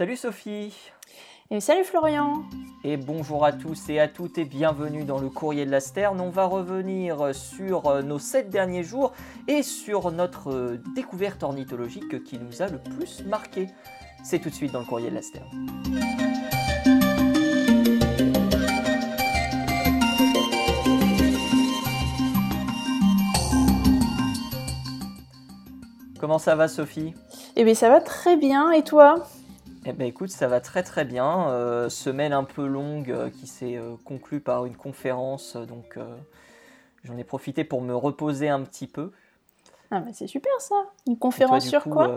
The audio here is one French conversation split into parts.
Salut Sophie Et salut Florian Et bonjour à tous et à toutes et bienvenue dans le courrier de la Sterne. On va revenir sur euh, nos sept derniers jours et sur notre euh, découverte ornithologique qui nous a le plus marqué. C'est tout de suite dans le courrier de la Sterne. Comment ça va Sophie? Eh bien ça va très bien et toi? Eh ben écoute, ça va très très bien. Euh, semaine un peu longue euh, qui s'est euh, conclue par une conférence, donc j'en ai profité pour me reposer un petit peu. Ah mais c'est super ça. Une conférence sur quoi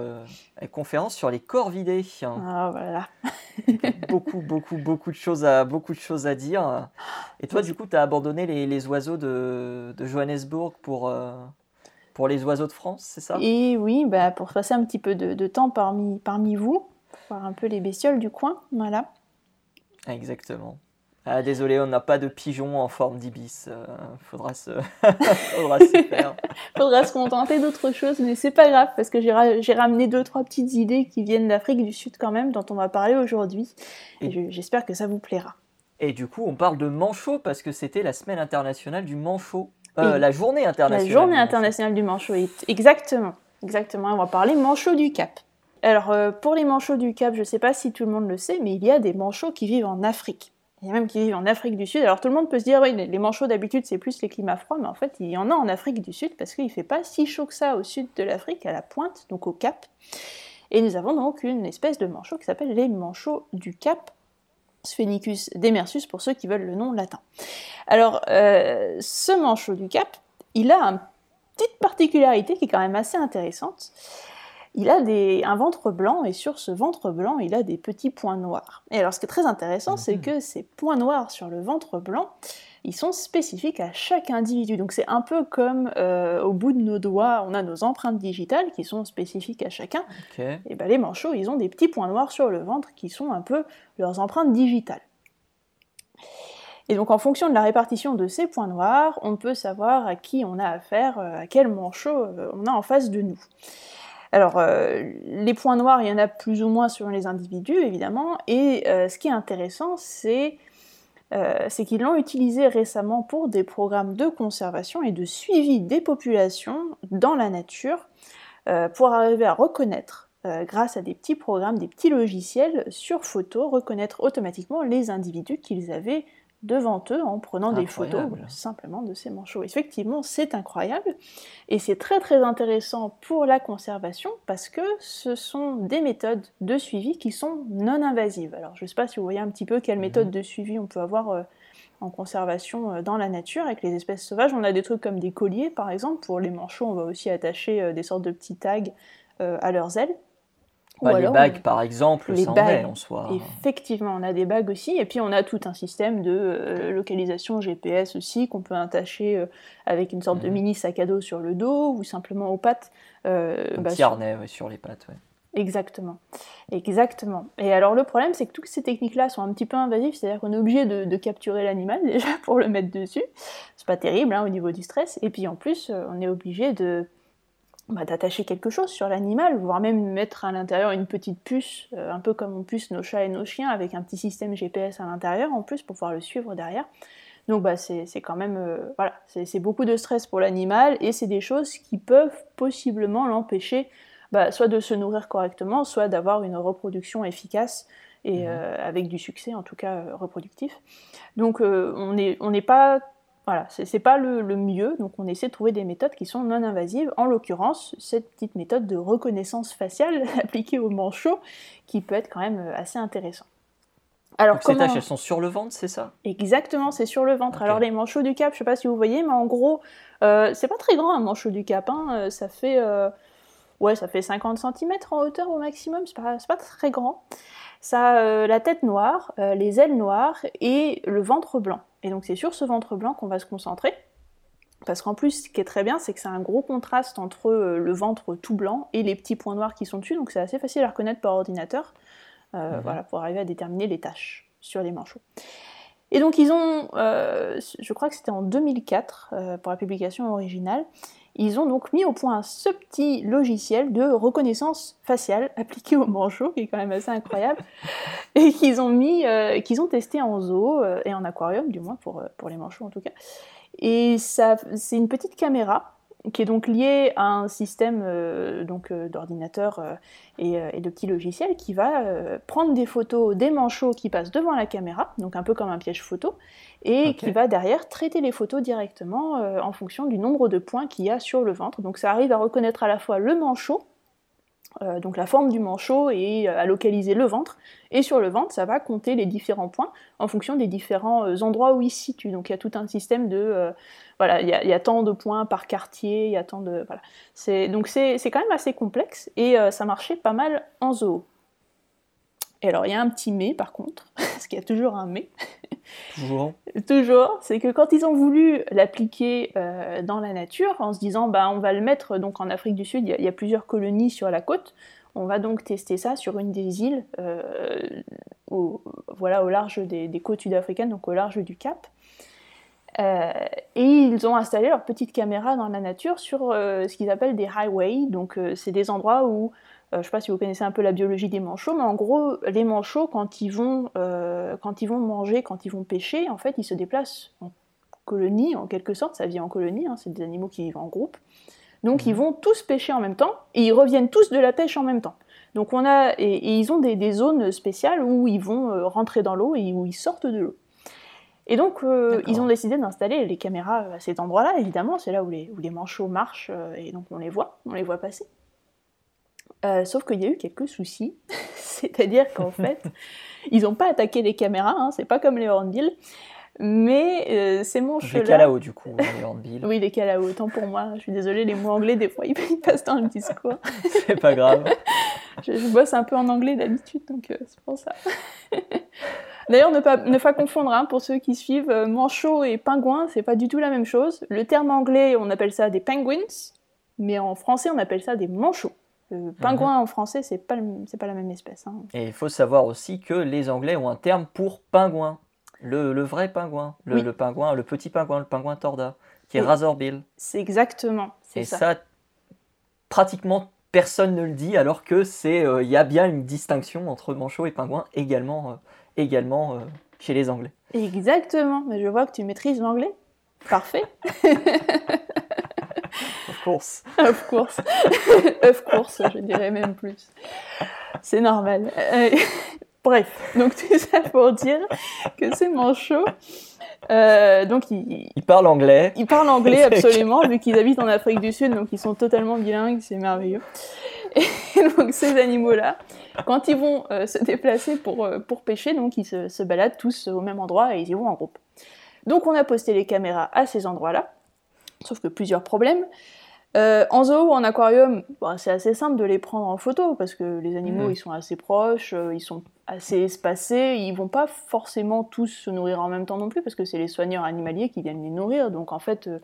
Une conférence sur les corvidés. Ah voilà. beaucoup beaucoup beaucoup de choses à beaucoup de choses à dire. Et toi du coup, tu as abandonné les, oiseaux de, de, Johannesburg pour pour les oiseaux de France, c'est ça? Et oui, bah, pour passer un petit peu de, de temps parmi parmi vous voir un peu les bestioles du coin. Voilà. Exactement. Ah, désolé, on n'a pas de pigeon en forme d'ibis. Euh, faudra, se... faudra se faire. faudra se contenter d'autre chose, mais c'est pas grave parce que j'ai ramené deux trois petites idées qui viennent d'Afrique du Sud quand même, dont on va parler aujourd'hui. Et, j'espère que ça vous plaira. Et du coup, on parle de manchot parce que c'était la semaine internationale du manchot. Euh, la journée internationale. La journée internationale du manchot, exactement. Exactement. On va parler manchot du Cap. Alors, euh, pour les manchots du Cap, je ne sais pas si tout le monde le sait, mais il y a des manchots qui vivent en Afrique. Il y a même qui vivent en Afrique du Sud. Alors tout le monde peut se dire, oui, les manchots d'habitude c'est plus les climats froids, mais en fait il y en a en Afrique du Sud parce qu'il ne fait pas si chaud que ça au sud de l'Afrique, à la pointe, donc au Cap. Et nous avons donc une espèce de manchot qui s'appelle les manchots du Cap, Sphenicus demersus pour ceux qui veulent le nom latin. Alors euh, ce manchot du Cap, il a une petite particularité qui est quand même assez intéressante il a un ventre blanc et sur ce ventre blanc, il a des petits points noirs. Et alors ce qui est très intéressant, c'est mhm. que ces points noirs sur le ventre blanc, ils sont spécifiques à chaque individu. Donc c'est un peu comme euh, au bout de nos doigts, on a nos empreintes digitales qui sont spécifiques à chacun. Et ben les manchots, ils ont des petits points noirs sur le ventre qui sont un peu leurs empreintes digitales. Et donc en fonction de la répartition de ces points noirs, on peut savoir à qui on a affaire, euh, à quel manchot euh, on a en face de nous. Alors, euh, les points noirs, il y en a plus ou moins selon les individus, évidemment, et euh, ce qui est intéressant, euh, c'est qu'ils l'ont utilisé récemment pour des programmes de conservation et de suivi des populations dans la nature, pour arriver à reconnaître, grâce à des petits programmes, des petits logiciels sur photo, reconnaître automatiquement les individus qu'ils avaient devant eux en prenant des photos simplement de ces manchots. Effectivement, c'est incroyable et c'est très très intéressant pour la conservation parce que ce sont des méthodes de suivi qui sont non invasives. Alors je ne sais pas si vous voyez un petit peu quelle mhm. méthode de suivi on peut avoir euh, en conservation euh, dans la nature avec les espèces sauvages. On a des trucs comme des colliers par exemple. Pour les manchots, on va aussi attacher euh, des sortes de petits tags à leurs ailes les bagues, par exemple, les bagues, en soi. Effectivement, on a des bagues aussi, et puis on a tout un système de euh, localisation GPS aussi qu'on peut attacher euh, avec une sorte de mhm. mini sac à dos sur le dos ou simplement aux pattes. Euh, un bah, petit harnais sur les pattes, ouais. Exactement, exactement. Et alors le problème, c'est que toutes ces techniques-là sont un petit peu invasives, c'est-à-dire qu'on est obligé de, capturer l'animal déjà pour le mettre dessus. C'est pas terrible hein, au niveau du stress. Et puis en plus, on est obligé de bah, d'attacher quelque chose sur l'animal, voire même mettre à l'intérieur une petite puce, euh, un peu comme on puce nos chats et nos chiens, avec un petit système GPS à l'intérieur en plus pour pouvoir le suivre derrière. Donc bah, c'est quand même euh, voilà, c'est beaucoup de stress pour l'animal et c'est des choses qui peuvent possiblement l'empêcher bah, soit de se nourrir correctement, soit d'avoir une reproduction efficace et mmh. euh, avec du succès en tout cas reproductif. Donc on n'est on pas voilà, c'est pas le, mieux, donc on essaie de trouver des méthodes qui sont non invasives. En l'occurrence, cette petite méthode de reconnaissance faciale appliquée au manchot, qui peut être quand même euh, assez intéressant. Alors, donc ces taches, elles sont sur le ventre, c'est ça? Exactement, c'est sur le ventre. Alors les manchots du cap, je sais pas si vous voyez, mais en gros, euh, c'est pas très grand un manchot du cap. Hein. Euh, ça fait, ouais, ça fait 50 cm en hauteur au maximum. C'est pas, pas très grand. Ça a la tête noire, les ailes noires et le ventre blanc. Et donc c'est sur ce ventre blanc qu'on va se concentrer. Parce qu'en plus, ce qui est très bien, c'est que c'est un gros contraste entre euh, le ventre tout blanc et les petits points noirs qui sont dessus, donc c'est assez facile à reconnaître par ordinateur, euh, mhm. voilà, pour arriver à déterminer les tâches sur les manchots. Et donc ils ont, euh, je crois que c'était en 2004, pour la publication originale, ils ont donc mis au point ce petit logiciel de reconnaissance faciale appliqué aux manchots, qui est quand même assez incroyable, et qu'ils ont mis, euh, qu'ils ont testé en zoo euh, et en aquarium, du moins pour, euh, pour les manchots en tout cas. Et ça, c'est une petite caméra qui est donc liée à un système donc d'ordinateur et, et, de petits logiciels qui va prendre des photos des manchots qui passent devant la caméra, donc un peu comme un piège photo, et qui va derrière traiter les photos directement euh, en fonction du nombre de points qu'il y a sur le ventre. Donc ça arrive à reconnaître à la fois le manchot, euh, donc la forme du manchot et euh, à localiser le ventre. Et sur le ventre, ça va compter les différents points en fonction des différents endroits où il se situe. Donc il y a tout un système de... voilà, il y, a, tant de points par quartier, il y a tant de... Voilà. Donc c'est quand même assez complexe et ça marchait pas mal en zoo. Et alors il y a un petit mais par contre, parce qu'il y a toujours un mais. Toujours. Toujours. C'est que quand ils ont voulu l'appliquer euh, dans la nature, en se disant bah, on va le mettre donc en Afrique du Sud, il y, a plusieurs colonies sur la côte, on va donc tester ça sur une des îles, euh, au, voilà, au large des, côtes sud-africaines, donc au large du Cap. Euh, et ils ont installé leur petite caméra dans la nature sur ce qu'ils appellent des highways, donc c'est des endroits où euh, je ne sais pas si vous connaissez un peu la biologie des manchots, mais en gros, les manchots, quand ils vont, euh, quand ils vont manger, quand ils vont pêcher, en fait, ils se déplacent en colonie, en quelque sorte, ça vit en colonie, hein, c'est des animaux qui vivent en groupe. Donc ils mhm. vont tous pêcher en même temps, et ils reviennent tous de la pêche en même temps. Donc on a, et, ils ont des, zones spéciales où ils vont euh, rentrer dans l'eau et où ils sortent de l'eau. Et donc, ils ont décidé d'installer les caméras à cet endroit-là, évidemment, c'est là où les, où les manchots marchent, et donc on les voit, on les voit passer. Euh, sauf qu'il y a eu quelques soucis. C'est-à-dire qu'en fait, ils n'ont pas attaqué les caméras, hein, c'est pas comme les hornbills. Mais euh, c'est mon Les calao, du coup, les hornbills. oui, les calao, autant pour moi. Je suis désolée, les mots anglais, des fois, ils passent dans le discours. c'est pas grave. je, bosse un peu en anglais d'habitude, donc euh, c'est pour ça. D'ailleurs, ne pas, ne pas confondre, hein, pour ceux qui suivent, manchot et pingouin, c'est pas du tout la même chose. Le terme anglais, on appelle ça des penguins, mais en français, on appelle ça des manchots. Le pingouin en français, c'est pas, pas la même espèce. Hein. Et il faut savoir aussi que les Anglais ont un terme pour pingouin. Le, le vrai pingouin. Le, pingouin, le petit pingouin, le pingouin torda, qui est Razorbill. C'est exactement. Et ça. pratiquement personne ne le dit, alors que c'est, euh, il y a bien une distinction entre manchot et pingouin également, euh, également euh, chez les Anglais. Exactement. Mais je vois que tu maîtrises l'anglais. Parfait. course. of course. of course, je dirais même plus. C'est normal. Euh, bref, donc tout ça pour dire que c'est manchot. Euh, donc ils, il parlent anglais. Ils parlent anglais absolument, vu qu'ils habitent en Afrique du Sud, donc ils sont totalement bilingues, c'est merveilleux. Et donc ces animaux-là, quand ils vont euh, se déplacer pour, euh, pour pêcher, donc ils se, se, baladent tous au même endroit et ils y vont en groupe. Donc on a posté les caméras à ces endroits-là, sauf que plusieurs problèmes. Euh, en zoo ou en aquarium, bah, c'est assez simple de les prendre en photo parce que les animaux mhm. ils sont assez proches, euh, ils sont assez espacés, ils vont pas forcément tous se nourrir en même temps non plus parce que c'est les soigneurs animaliers qui viennent les nourrir. Donc en fait, euh,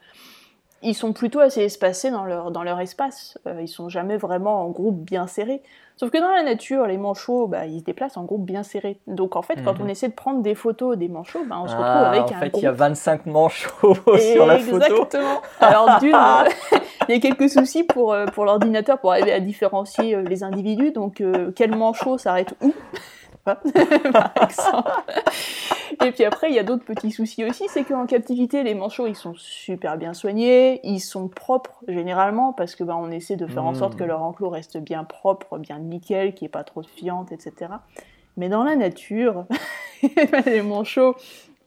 ils sont plutôt assez espacés dans leur, dans leur espace. ils sont jamais vraiment en groupe bien serré. Sauf que dans la nature, les manchots, bah, ils se déplacent en groupe bien serré. Donc en fait, quand mhm. on essaie de prendre des photos des manchots, bah, on se retrouve ah, avec un groupe. En fait, il y a 25 manchots sur la photo. Exactement. Alors d'une, il y a quelques soucis pour, euh, pour l'ordinateur pour arriver à différencier euh, les individus. Donc euh, quel manchot s'arrête où? par exemple. Et puis après, il y a d'autres petits soucis aussi, c'est qu'en captivité, les manchots, ils sont super bien soignés, ils sont propres généralement, parce que bah, on essaie de faire en sorte que hmm. leur enclos reste bien propre, bien nickel, qu'il n'y ait pas trop de fientes, etc. Mais dans la nature, les manchots,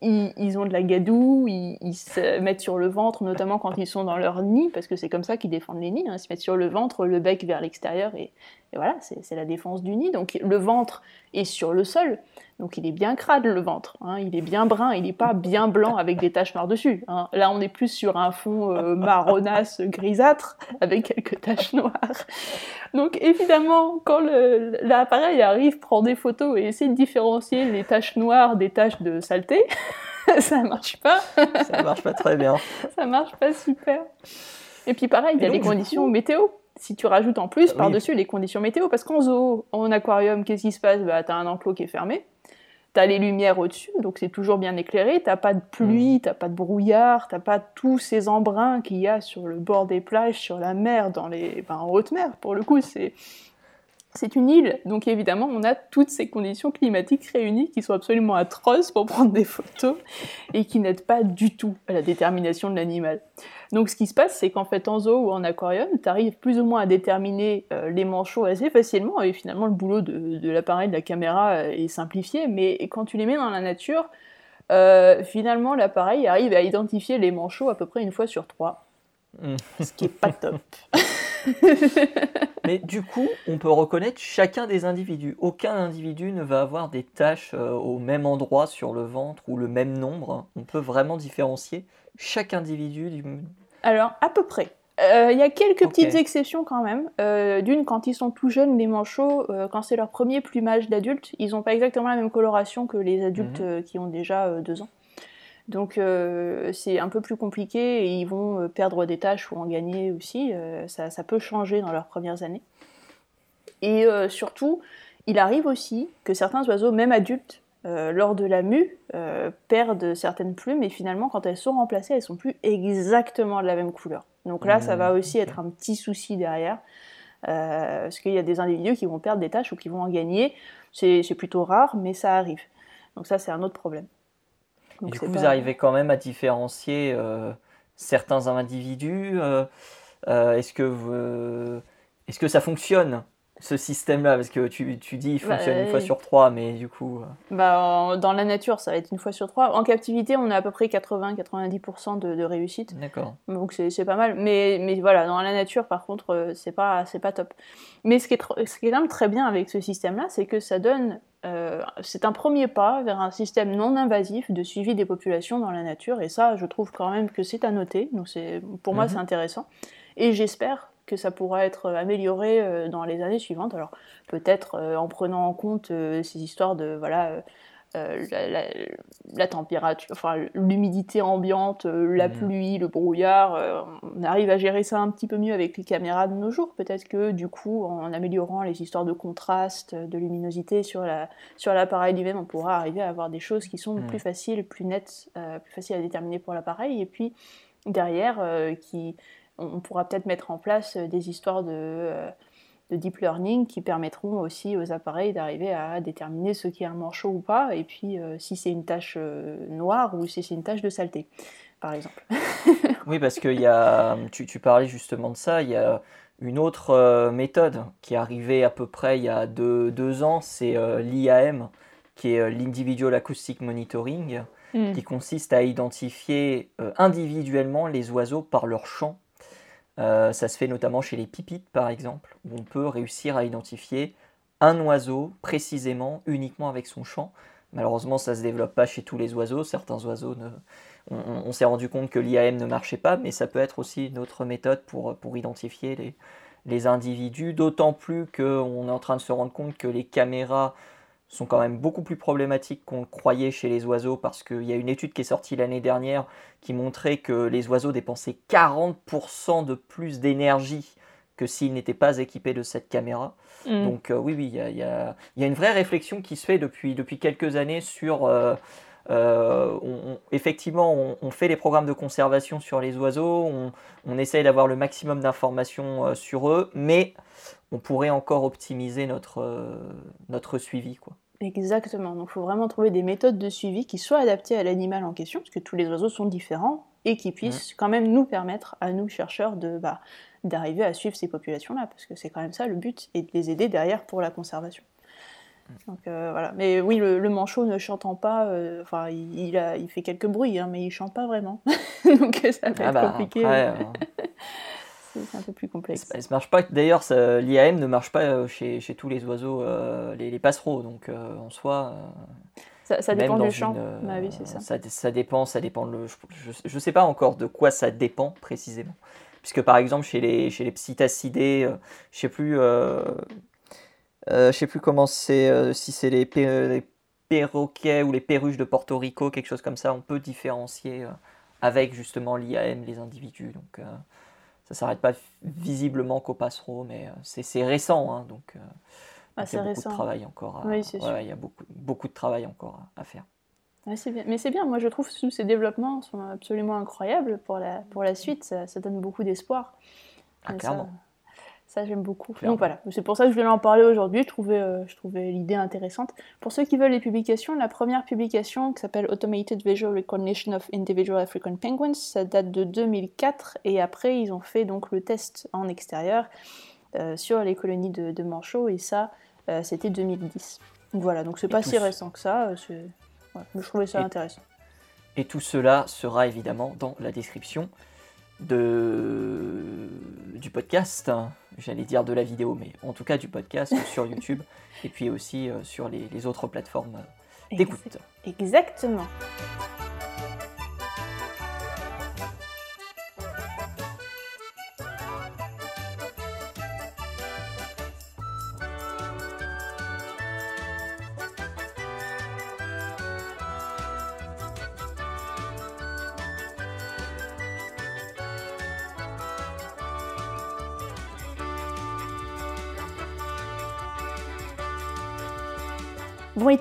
ils, ont de la gadoue, ils, se mettent sur le ventre, notamment quand ils sont dans leur nid, parce que c'est comme ça qu'ils défendent les nids, hein. ils se mettent sur le ventre, le bec vers l'extérieur, et, voilà, c'est la défense du nid. Donc le ventre est sur le sol, donc il est bien crade le ventre, hein. il est bien brun, il n'est pas bien blanc avec des taches noires dessus. Hein. Là on est plus sur un fond euh, marronasse grisâtre avec quelques taches noires. Donc évidemment, quand l'appareil arrive, prend des photos et essaie de différencier les taches noires des taches de saleté, ça marche pas. ça marche pas très bien. ça marche pas super. Et puis pareil, il y a les conditions météo. Si tu rajoutes en plus par-dessus les conditions météo, parce qu'en zoo, en aquarium, qu'est-ce qui se passe? Bah, Tu as un enclos qui est fermé. as les lumières au-dessus, donc c'est toujours bien éclairé, t'as pas de pluie, t'as pas de brouillard, t'as pas tous ces embruns qu'il y a sur le bord des plages, sur la mer, dans les, en haute mer, pour le coup, c'est c'est une île, donc évidemment, on a toutes ces conditions climatiques réunies qui sont absolument atroces pour prendre des photos et qui n'aident pas du tout à la détermination de l'animal. Donc ce qui se passe, c'est qu'en fait, en zoo ou en aquarium, tu arrives plus ou moins à déterminer euh, les manchots assez facilement, et finalement, le boulot de, l'appareil, de la caméra euh, est simplifié, mais quand tu les mets dans la nature, euh, finalement, l'appareil arrive à identifier les manchots à peu près une fois sur trois. Mmh. Ce qui est pas top. Mais du coup, on peut reconnaître chacun des individus. Aucun individu ne va avoir des taches euh, au même endroit sur le ventre ou le même nombre. On peut vraiment différencier chaque individu du... Alors, à peu près. Euh, il y a quelques petites exceptions quand même. Euh, d'une, quand ils sont tout jeunes, les manchots, quand c'est leur premier plumage d'adulte, ils n'ont pas exactement la même coloration que les adultes mhm. qui ont déjà deux ans. Donc euh, c'est un peu plus compliqué et ils vont euh, perdre des tâches ou en gagner aussi. Euh, ça, peut changer dans leurs premières années. Et surtout, il arrive aussi que certains oiseaux, même adultes, lors de la mue, perdent certaines plumes et finalement, quand elles sont remplacées, elles sont plus exactement de la même couleur. Donc là, ça va mmh, aussi être un petit souci derrière. parce qu'il y a des individus qui vont perdre des tâches ou qui vont en gagner. C'est plutôt rare, mais ça arrive. Donc ça, c'est un autre problème du coup, vous arrivez quand même à différencier euh, certains individus. Euh, euh, est-ce que, est-ce que ça fonctionne ce système-là? Parce que tu, tu dis il bah, fonctionne une fois sur trois, mais du coup. Bah, dans la nature, ça va être une fois sur trois. En captivité, on a à peu près 80-90% de, de, réussite. D'accord. Donc c'est pas mal. Mais, mais voilà, dans la nature, par contre, c'est pas, pas top. Mais ce qui, est ce qui est quand même très bien avec ce système-là, c'est que ça donne euh, c'est un premier pas vers un système non invasif de suivi des populations dans la nature, et ça, je trouve quand même que c'est à noter. Donc pour moi, c'est mhm. intéressant. Et j'espère que ça pourra être amélioré euh, dans les années suivantes. Alors peut-être euh, en prenant en compte ces histoires de voilà euh, la, température, enfin l'humidité ambiante, euh, la mmh. pluie, le brouillard, euh, on arrive à gérer ça un petit peu mieux avec les caméras de nos jours. Peut-être que du coup, en améliorant les histoires de contraste, de luminosité sur la sur l'appareil lui-même, on pourra arriver à avoir des choses qui sont mmh. plus faciles, plus nettes, plus faciles à déterminer pour l'appareil. Et puis derrière, qui, on pourra peut-être mettre en place des histoires de de deep learning qui permettront aussi aux appareils d'arriver à déterminer ce qui est un manchot ou pas, et puis euh, si c'est une tâche euh, noire ou si c'est une tâche de saleté, par exemple. oui, parce que y a, tu, tu, parlais justement de ça, il y a une autre euh, méthode qui est arrivée à peu près il y a deux, deux ans, c'est l'IAM, qui est l'Individual Acoustic Monitoring, hmm. qui consiste à identifier individuellement les oiseaux par leur chant euh, ça se fait notamment chez les pipites, par exemple, où on peut réussir à identifier un oiseau précisément, uniquement avec son chant. Malheureusement, ça ne se développe pas chez tous les oiseaux. Certains oiseaux, on, s'est rendu compte que l'IAM ne marchait pas, mais ça peut être aussi une autre méthode pour, identifier les, les individus. D'autant plus qu'on est en train de se rendre compte que les caméras sont quand même beaucoup plus problématiques qu'on le croyait chez les oiseaux parce qu'il y a une étude qui est sortie l'année dernière qui montrait que les oiseaux dépensaient 40% de plus d'énergie que s'ils n'étaient pas équipés de cette caméra. Mm. Donc euh, oui, oui, il y a, une vraie réflexion qui se fait depuis, depuis quelques années sur... Euh, euh, effectivement, on, fait les programmes de conservation sur les oiseaux, on, on essaye d'avoir le maximum d'informations sur eux, mais on pourrait encore optimiser notre, notre suivi. Quoi. Exactement. Donc, il faut vraiment trouver des méthodes de suivi qui soient adaptées à l'animal en question, parce que tous les oiseaux sont différents, et qui puissent quand même nous permettre, à nous chercheurs, de bah, d'arriver à suivre ces populations-là, parce que c'est quand même ça le but, et de les aider derrière pour la conservation. Donc euh, voilà. Mais oui, le, manchot ne chantant pas, euh, enfin, il, a, il fait quelques bruits, hein, mais il chante pas vraiment. Donc ça va ah être bah, compliqué. Hein. c'est un peu plus complexe. Ça, marche pas. D'ailleurs, l'IAM ne marche pas euh, chez, chez tous les oiseaux, euh, les, passereaux. Donc, euh, en soi. ça, dépend du champ. Bah oui, ça. ça. dépend, ça dépend. Le, je ne sais pas encore de quoi ça dépend précisément. Puisque, par exemple, chez les, chez les psittacidés, je sais plus. je sais plus comment c'est, si c'est les, les, perroquets ou les perruches de Porto Rico, quelque chose comme ça, on peut différencier avec justement l'IAM les individus. Donc, ça s'arrête pas visiblement qu'au passereau, mais euh, c'est récent, hein, donc. Euh, ah, c'est récent. Beaucoup de travail encore. oui, sûr. Il y a beaucoup, beaucoup de travail encore à, faire. bien. Mais c'est bien, moi je trouve que tous ces développements sont absolument incroyables pour la, pour la suite, ça, donne beaucoup d'espoir. Ah, clairement. Ça, j'aime beaucoup. Donc voilà, c'est pour ça que je voulais en parler aujourd'hui. Je trouvais, euh, je trouvais l'idée intéressante. Pour ceux qui veulent les publications, la première publication qui s'appelle Automated Visual Recognition of Individual African Penguins, ça date de 2004 et après ils ont fait donc le test en extérieur euh, sur les colonies de, de manchots et ça, euh, c'était 2010. Donc voilà, donc c'est pas si récent que ça. je trouvais ça intéressant. Et tout cela sera évidemment dans la description de, du podcast, hein. j'allais dire de la vidéo, mais en tout cas du podcast sur YouTube et puis aussi euh, sur les, autres plateformes d'écoute. Exactement.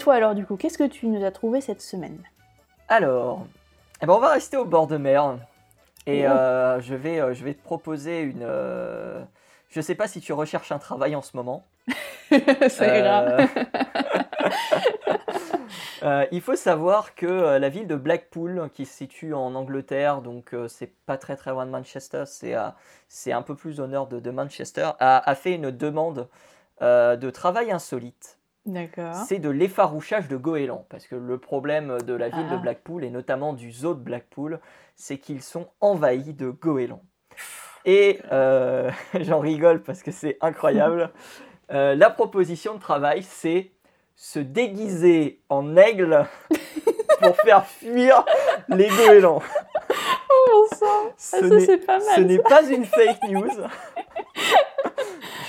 Toi alors, du coup, qu'est-ce que tu nous as trouvé cette semaine? Alors, eh ben, on va rester au bord de mer. Et euh, je, vais, euh, je vais te proposer une. Euh, je ne sais pas si tu recherches un travail en ce moment. Ça ira. il faut savoir que la ville de Blackpool, qui se situe en Angleterre, donc c'est pas très très loin de Manchester, c'est un peu plus au nord de, de Manchester, a, a, fait une demande de travail insolite c'est de l'effarouchage de goélands. Parce que le problème de la ville de ah. Blackpool, et notamment du zoo de Blackpool, c'est qu'ils sont envahis de goélands. Et euh, j'en rigole parce que c'est incroyable. Euh, la proposition de travail, c'est se déguiser en aigle pour faire fuir les goélands. Oh mon sang, ce ah, n'est pas une fake news.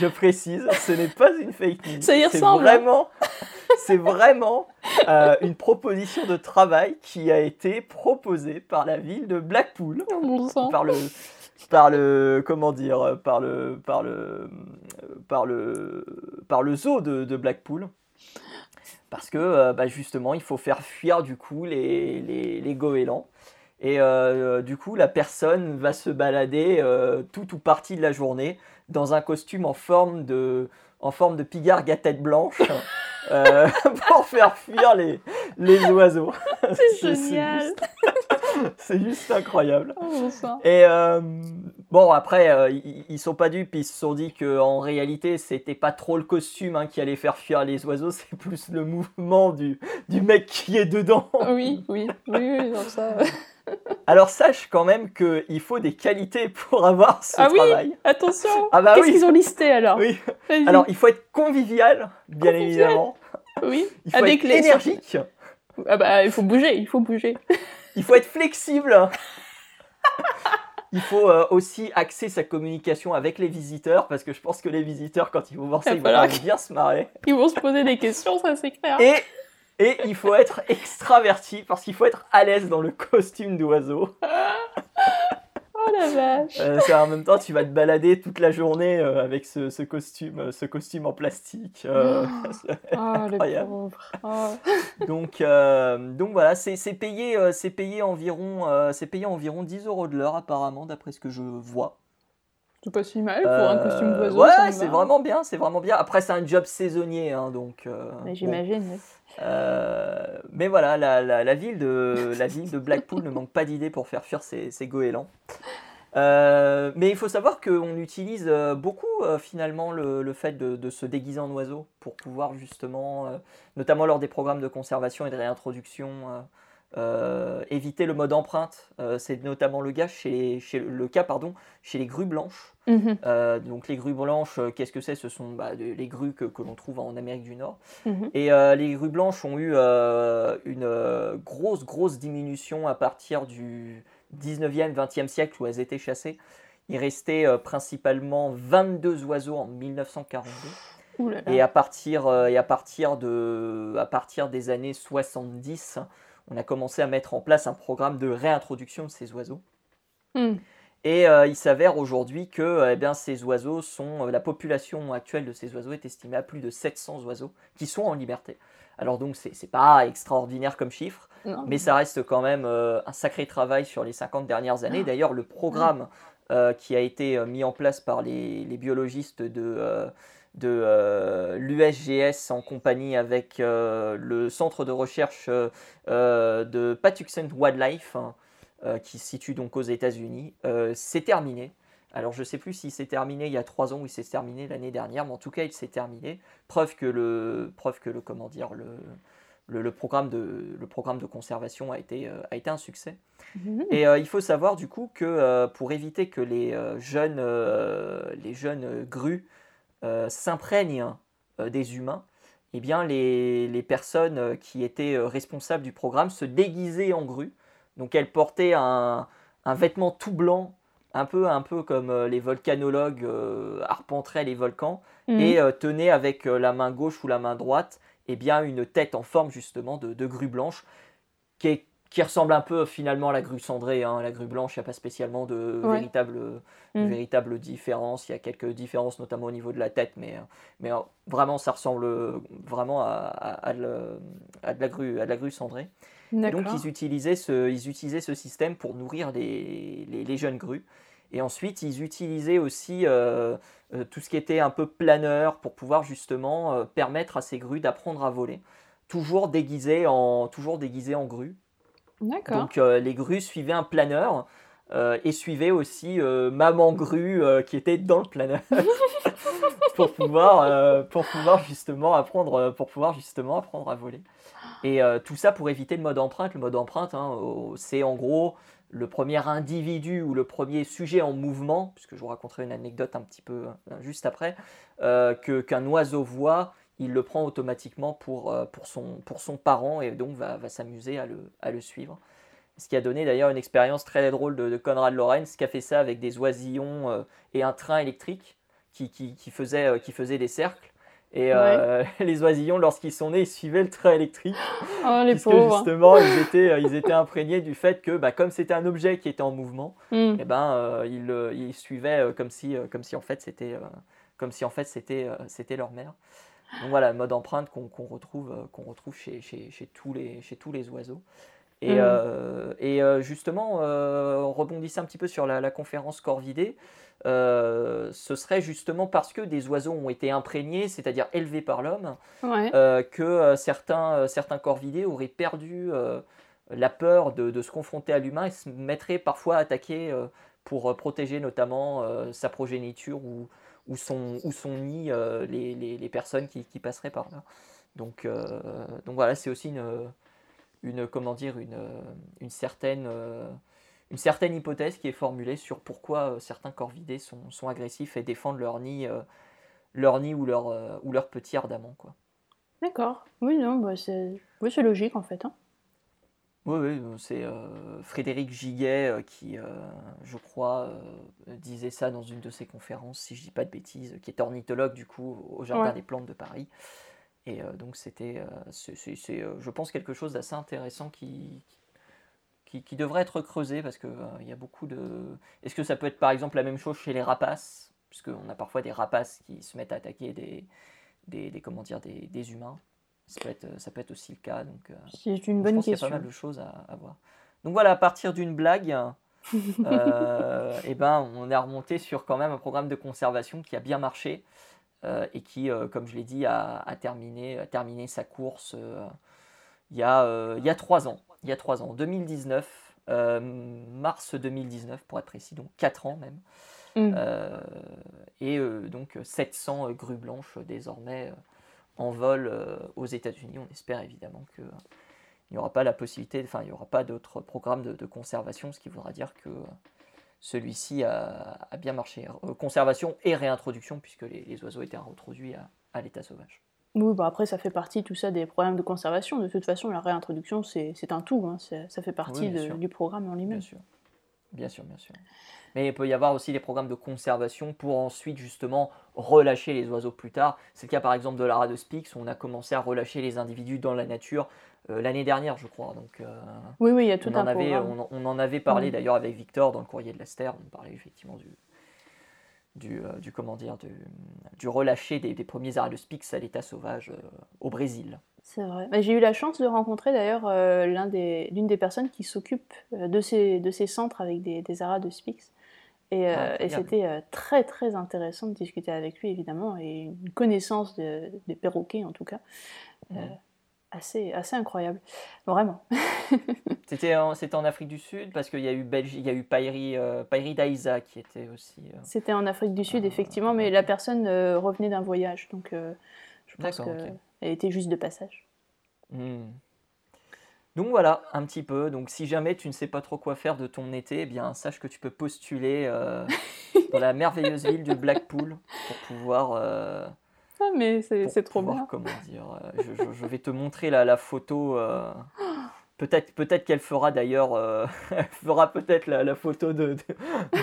Je précise, ce n'est pas une fake news. Ça y ressemble. Hein. Vraiment, c'est vraiment euh, une proposition de travail qui a été proposée par la ville de Blackpool. Par le, par le, comment dire, par le, par le, par le, par le zoo de, Blackpool. Parce que euh, bah, justement, il faut faire fuir du coup les, les, les goélands. Et euh, du coup, la personne va se balader euh, tout ou partie de la journée dans un costume en forme de, en forme de pigargue à tête blanche euh, pour faire fuir les, les oiseaux. C'est génial. C'est juste, incroyable. Oh, Et bon, après, ils, ils sont pas dupes, ils se sont dit qu'en réalité, c'était pas trop le costume hein, qui allait faire fuir les oiseaux, c'est plus le mouvement du, du mec qui est dedans. Oui, oui, oui, oui, ça. Alors sache quand même qu'il faut des qualités pour avoir ce ah travail. Oui Attention ah bah Qu'est-ce qu'ils ont listé alors oui. Alors il faut être convivial, bien évidemment. Oui. Il faut Avec être les... énergique. Ah bah il faut bouger, il faut bouger. il faut être flexible. Il faut euh, aussi axer sa communication avec les visiteurs parce que je pense que les visiteurs, quand ils vont voir ça, ils vont bien se marrer. Ils vont se poser des questions, ça c'est clair. Et et il faut être extraverti parce qu'il faut être à l'aise dans le costume d'oiseau. oh la vache. Euh, en même temps, tu vas te balader toute la journée euh, avec ce, costume, euh, ce costume en plastique. oh, incroyable. Oh. Donc, donc voilà, c'est payé, c'est payé environ, c'est payé environ 10 euros de l'heure apparemment, d'après ce que je vois. C'est pas si mal pour un costume d'oiseau. Ouais, c'est vraiment bien, c'est vraiment bien. Après, c'est un job saisonnier, hein, donc. J'imagine. Euh, mais voilà, la, ville de, la ville de Blackpool ne manque pas d'idées pour faire fuir ces, goélands. Euh, mais il faut savoir qu'on utilise euh, beaucoup finalement le, fait de, se déguiser en oiseau pour pouvoir justement, notamment lors des programmes de conservation et de réintroduction, éviter le mode empreinte. C'est notamment le, cas chez, chez, le cas pardon, chez les grues blanches. Mhm. Euh, donc les grues blanches, euh, qu'est-ce que c'est? Ce sont bah, les grues que, l'on trouve en Amérique du Nord. Mhm. Et euh, les grues blanches ont eu une grosse, grosse diminution à partir du 19e, 20e siècle où elles étaient chassées. Il restait principalement 22 oiseaux en 1942. Et à partir, et à partir, de, à partir des années 70, on a commencé à mettre en place un programme de réintroduction de ces oiseaux. Hmm. Et euh, il s'avère aujourd'hui que euh, eh bien, ces oiseaux sont. Euh, la population actuelle de ces oiseaux est estimée à plus de 700 oiseaux qui sont en liberté Alors donc c'est pas extraordinaire comme chiffre, mais ça reste quand même un sacré travail sur les 50 dernières années. Ah. D'ailleurs, le programme qui a été mis en place par les, les biologistes de de euh, l'USGS en compagnie avec euh, le centre de recherche euh, de Patuxent Wildlife, hein, qui se situe donc aux États-Unis. c'est terminé. Alors je ne sais plus si c'est terminé il y a trois ans ou si c'est terminé l'année dernière, mais en tout cas il s'est terminé. Preuve que le, preuve que le comment dire le, le, programme, de, le programme de conservation a été, a été un succès. Mmh. Et il faut savoir du coup que pour éviter que les, jeunes, les jeunes grues euh, s'imprègnent euh, des humains, eh bien les, les, personnes euh, qui étaient responsables du programme se déguisaient en grue. Donc elles portaient un, un vêtement tout blanc, un peu, un peu comme les volcanologues arpenteraient les volcans, mhm. et tenaient avec la main gauche ou la main droite eh bien, une tête en forme justement de, de grue blanche, qui est qui ressemble un peu finalement à la grue cendrée. Hein. La grue blanche, il n'y a pas spécialement de véritable, mm. véritable différence. Il y a quelques différences, notamment au niveau de la tête, mais, mais euh, vraiment, ça ressemble vraiment à, à, de, la grue, à de la grue cendrée. donc, ils utilisaient, ce, ils utilisaient ce système pour nourrir les, les, jeunes grues. Et ensuite, ils utilisaient aussi euh, euh, tout ce qui était un peu planeur pour pouvoir justement permettre à ces grues d'apprendre à voler. Toujours déguisées en, toujours déguisées en grues. Donc euh, les grues suivaient un planeur euh, et suivaient aussi euh, maman grue qui était dans le planeur pour pouvoir pour pouvoir justement apprendre pour pouvoir justement apprendre à voler. Et tout ça pour éviter le mode empreinte. Le mode empreinte, hein, c'est en gros le premier individu ou le premier sujet en mouvement, puisque je vous raconterai une anecdote un petit peu juste après, que qu'un oiseau voit il le prend automatiquement pour, euh, pour, son, pour son parent et donc va, va s'amuser à le, à le suivre. Ce qui a donné d'ailleurs une expérience très drôle de, Conrad Lorenz qui a fait ça avec des oisillons euh, et un train électrique qui, qui, qui, faisait, euh, qui faisait des cercles. Et les oisillons, lorsqu'ils sont nés, ils suivaient le train électrique. Oh, les puisque justement, ils étaient, ils étaient imprégnés du fait que, bah, comme c'était un objet qui était en mouvement, hmm. et eh ben, ils, ils, suivaient comme si, comme si en fait c'était, comme si en fait c'était, c'était leur mère. Donc voilà, mode empreinte qu'on retrouve, euh, qu'on retrouve chez, chez, chez, tous les, chez tous les oiseaux. Et, mm. euh, et euh, justement, on rebondissait un petit peu sur la, conférence corvidée. ce serait justement parce que des oiseaux ont été imprégnés, c'est-à-dire élevés par l'homme, que certains, certains corvidés auraient perdu la peur de, de, se confronter à l'humain et se mettraient parfois à attaquer pour protéger notamment sa progéniture ou, où sont, où sont mis euh, les, les, personnes qui, qui, passeraient par là. Donc, euh, donc voilà, c'est aussi une, une, comment dire, une, une, certaine, une certaine hypothèse qui est formulée sur pourquoi certains corvidés sont, sont agressifs et défendent leur nid, leur nid ou leur, ou leur petit. Quoi. D'accord. Oui, non, bah c'est oui, logique en fait. Hein. Oui, oui euh, c'est euh, Frédéric Giguet euh, qui, je crois, disait ça dans une de ses conférences, si je dis pas de bêtises, qui est ornithologue du coup au Jardin des Plantes de Paris. Et donc c'était, c'est, je pense, quelque chose d'assez intéressant qui, qui, qui, devrait être creusé parce qu'il il y a beaucoup de... Est-ce que ça peut être par exemple la même chose chez les rapaces? Puisqu'on a parfois des rapaces qui se mettent à attaquer des, des, des comment dire, des, des humains. Ça peut être, ça peut être aussi le cas. Donc, euh, c'est une bonne question. Il y a pas mal de choses à, voir. Donc voilà, à partir d'une blague, euh, et eh ben, on est remonté sur quand même un programme de conservation qui a bien marché euh, et qui, comme je l'ai dit, a, a, terminé, a terminé sa course il, y a, il y a trois ans. Il y a trois ans, 2019, mars 2019 pour être précis, donc quatre ans même. Mm. et donc 700 grues blanches désormais en vol euh, aux États-Unis. On espère évidemment qu'il n'y aura pas la possibilité, enfin, il n'y aura pas d'autres programmes de, conservation, ce qui voudra dire que celui-ci a, bien marché. Euh, conservation et réintroduction, puisque les, oiseaux étaient réintroduits à, l'état sauvage. Oui, bah après, ça fait partie, tout ça, des problèmes de conservation. De toute façon, la réintroduction, c'est un tout. Hein. Ça fait partie du programme en lui-même. Bien sûr. Bien sûr, bien sûr. Mais il peut y avoir aussi des programmes de conservation pour ensuite justement relâcher les oiseaux plus tard. C'est le cas par exemple de l'ara de Spix où on a commencé à relâcher les individus dans la nature euh, l'année dernière, je crois. Donc, euh, oui, oui, il y a tout on un en avait, on, en avait parlé d'ailleurs avec Victor dans le courrier de l'Aster. On parlait effectivement du, du, du comment dire, du, relâcher des, premiers arrêts de Spix à l'état sauvage au Brésil. C'est vrai. J'ai eu la chance de rencontrer d'ailleurs l'une des, des, personnes qui s'occupe de, ces, de ces centres avec des, des aras de Spix. Et, ah, c'était très très intéressant de discuter avec lui évidemment et une connaissance des perroquets en tout cas assez, assez incroyable, vraiment. c'était en, en Afrique du Sud parce qu'il y a eu Belgique, il y a eu Pairi, euh, Daïsa qui était aussi. Euh, c'était en Afrique du Sud, effectivement, mais la personne euh, revenait d'un voyage, donc je pense qu'elle était juste de passage. Hmm. Donc voilà, un petit peu. Donc si jamais tu ne sais pas trop quoi faire de ton été, eh bien sache que tu peux postuler dans la merveilleuse ville de Blackpool pour pouvoir mais c'est trop bien. Comment dire euh, je, vais te montrer la, la photo. Euh, peut-être peut qu'elle fera d'ailleurs, euh, fera peut-être la, photo de,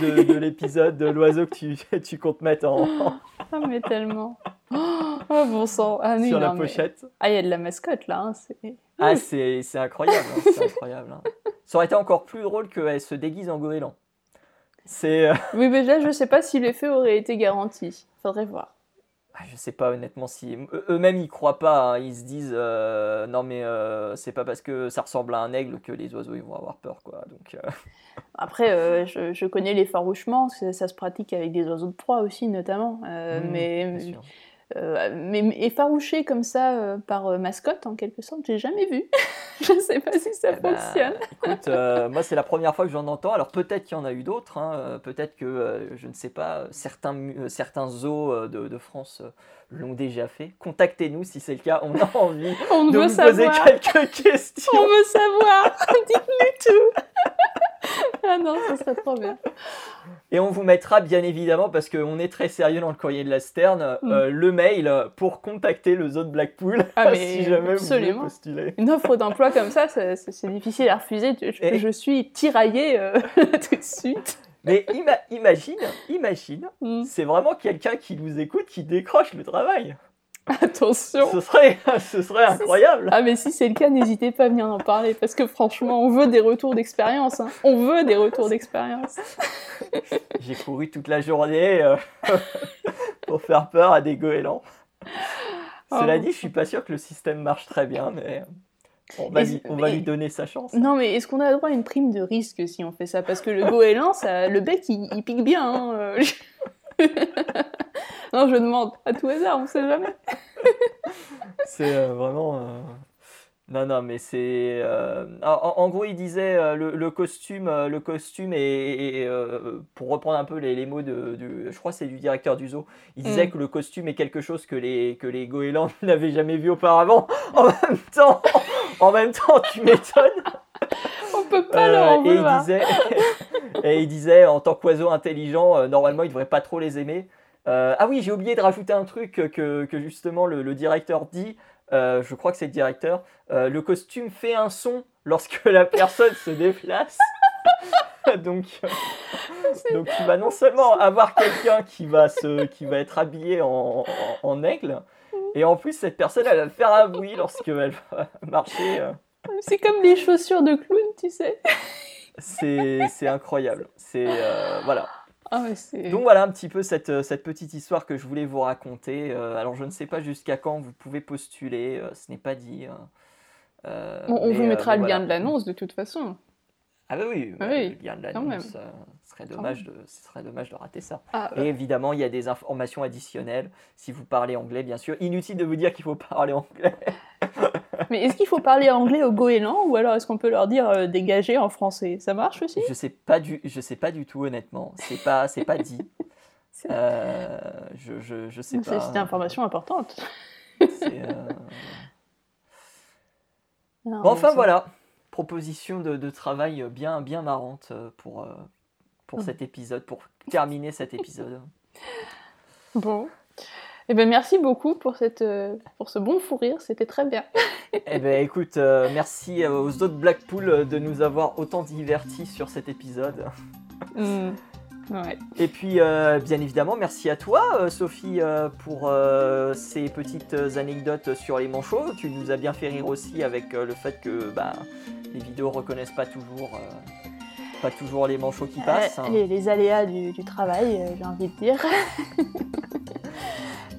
de, de, l'épisode de l'oiseau que tu, tu, comptes mettre en. Ah, mais tellement. Oh, bon sang. Ah, Sur la pochette. Ah, il y a de la mascotte là. Hein, ah, c'est incroyable. Hein, c'est incroyable. Hein. Ça aurait été encore plus drôle qu'elle se déguise en goéland. C'est. Oui, mais là, je sais pas si l'effet aurait été garanti. Faudrait voir. Ah, je sais pas honnêtement si eux-mêmes ils croient pas, hein. ils se disent euh, non mais euh, c'est pas parce que ça ressemble à un aigle que les oiseaux ils vont avoir peur quoi. Donc euh. après je, connais les farouchements, ça se pratique avec des oiseaux de proie aussi notamment, mmh, mais euh, mais effarouché comme ça euh, par euh, mascotte en quelque sorte, j'ai jamais vu. je ne sais pas si ça eh ben, fonctionne. écoute, moi c'est la première fois que j'en entends. Alors peut-être qu'il y en a eu d'autres. Hein. Peut-être que je ne sais pas. Certains certains zoos de, France l'ont déjà fait. Contactez-nous si c'est le cas. On a envie On de vous poser quelques questions. On veut savoir. Dites-nous tout. ah non, ça serait trop bien. Et on vous mettra bien évidemment, parce qu'on est très sérieux dans le courrier de la Sterne, mm. euh, le mail pour contacter le zoo de Blackpool ah, si jamais vous voulez postuler. Une offre d'emploi comme ça, c'est difficile à refuser. Je, je suis tiraillée euh, tout de suite. Mais imagine, imagine, mm. c'est vraiment quelqu'un qui nous écoute qui décroche le travail. Attention. Ce serait, ce serait incroyable. Ah mais si c'est le cas, n'hésitez pas à venir en parler parce que franchement, on veut des retours d'expérience. Hein. On veut des retours d'expérience. J'ai couru toute la journée euh, pour faire peur à des goélands. Cela oh. dit, je suis pas sûr que le système marche très bien, mais on va, lui, on va lui donner sa chance. Non, mais est-ce qu'on a droit à une prime de risque si on fait ça? Parce que le goéland, ça, le bec, il, pique bien. Hein, euh. non, je demande à tout hasard, on sait jamais. c'est euh, vraiment. Euh, non, non, mais c'est. Euh, en, gros, il disait le, costume, le costume et, pour reprendre un peu les, mots de, je crois c'est du directeur du zoo, il disait mm. que le costume est quelque chose que les que les goélands n'avaient jamais vu auparavant. En même temps, en même temps, tu m'étonnes. On peut pas leur et il disait, et il disait en tant qu'oiseau intelligent, normalement, il devrait pas trop les aimer. Euh, ah oui, j'ai oublié de rajouter un truc que, justement le, directeur dit. Euh, je crois que c'est le directeur. Euh, le costume fait un son lorsque la personne se déplace. donc, donc tu vas non seulement avoir quelqu'un qui va qui va être habillé en, aigle, et en plus cette personne elle va faire un bruit lorsqu'elle va marcher. C'est comme les chaussures de clown, tu sais. C'est incroyable. C'est voilà. Ah Donc voilà un petit peu cette, euh, cette, petite histoire que je voulais vous raconter. Euh, alors je ne sais pas jusqu'à quand vous pouvez postuler, euh, ce n'est pas dit. Hein. on vous mettra le lien de l'annonce de toute façon. Ah bah oui, bah, le lien de l'annonce, ce serait, dommage de, ce serait dommage de rater ça. Ah, Et évidemment, il y a des informations additionnelles. Si vous parlez anglais, bien sûr. Inutile de vous dire qu'il faut parler anglais. Mais est-ce qu'il faut parler anglais aux goélands ou alors est-ce qu'on peut leur dire euh, dégager en français? Ça marche aussi? Je sais pas du, je sais pas du tout honnêtement. C'est pas, c'est pas dit. Euh, je, je, je, sais pas. C'est une information importante. Euh, enfin voilà, proposition de, de, travail bien, bien marrante pour, pour cet épisode, pour terminer cet épisode. Bon. Eh ben, merci beaucoup pour, cette, euh, pour ce bon fou rire, c'était très bien. eh ben, écoute, euh, merci aux autres Blackpool de nous avoir autant divertis sur cet épisode. Hmm, Et puis, euh, bien évidemment, merci à toi, Sophie, pour ces petites anecdotes sur les manchots. Tu nous as bien fait rire aussi avec le fait que bah, les vidéos reconnaissent pas toujours Pas toujours les manchots qui passent. Euh, hein. les, les aléas du, du travail, euh, j'ai envie de dire.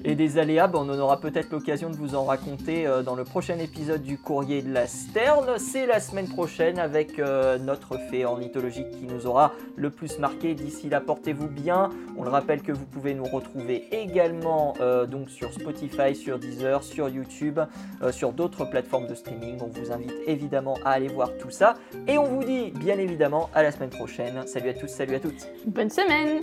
Et des aléas, ben, on en aura peut-être l'occasion de vous en raconter euh, dans le prochain épisode du Courrier de la Sterne. C'est la semaine prochaine avec euh, notre fait ornithologique qui nous aura le plus marqué. D'ici là, portez-vous bien. On le rappelle que vous pouvez nous retrouver également euh, donc sur Spotify, sur Deezer, sur YouTube, sur d'autres plateformes de streaming. On vous invite évidemment à aller voir tout ça. Et on vous dit bien évidemment à la semaine prochaine. Salut à tous, salut à toutes. Bonne semaine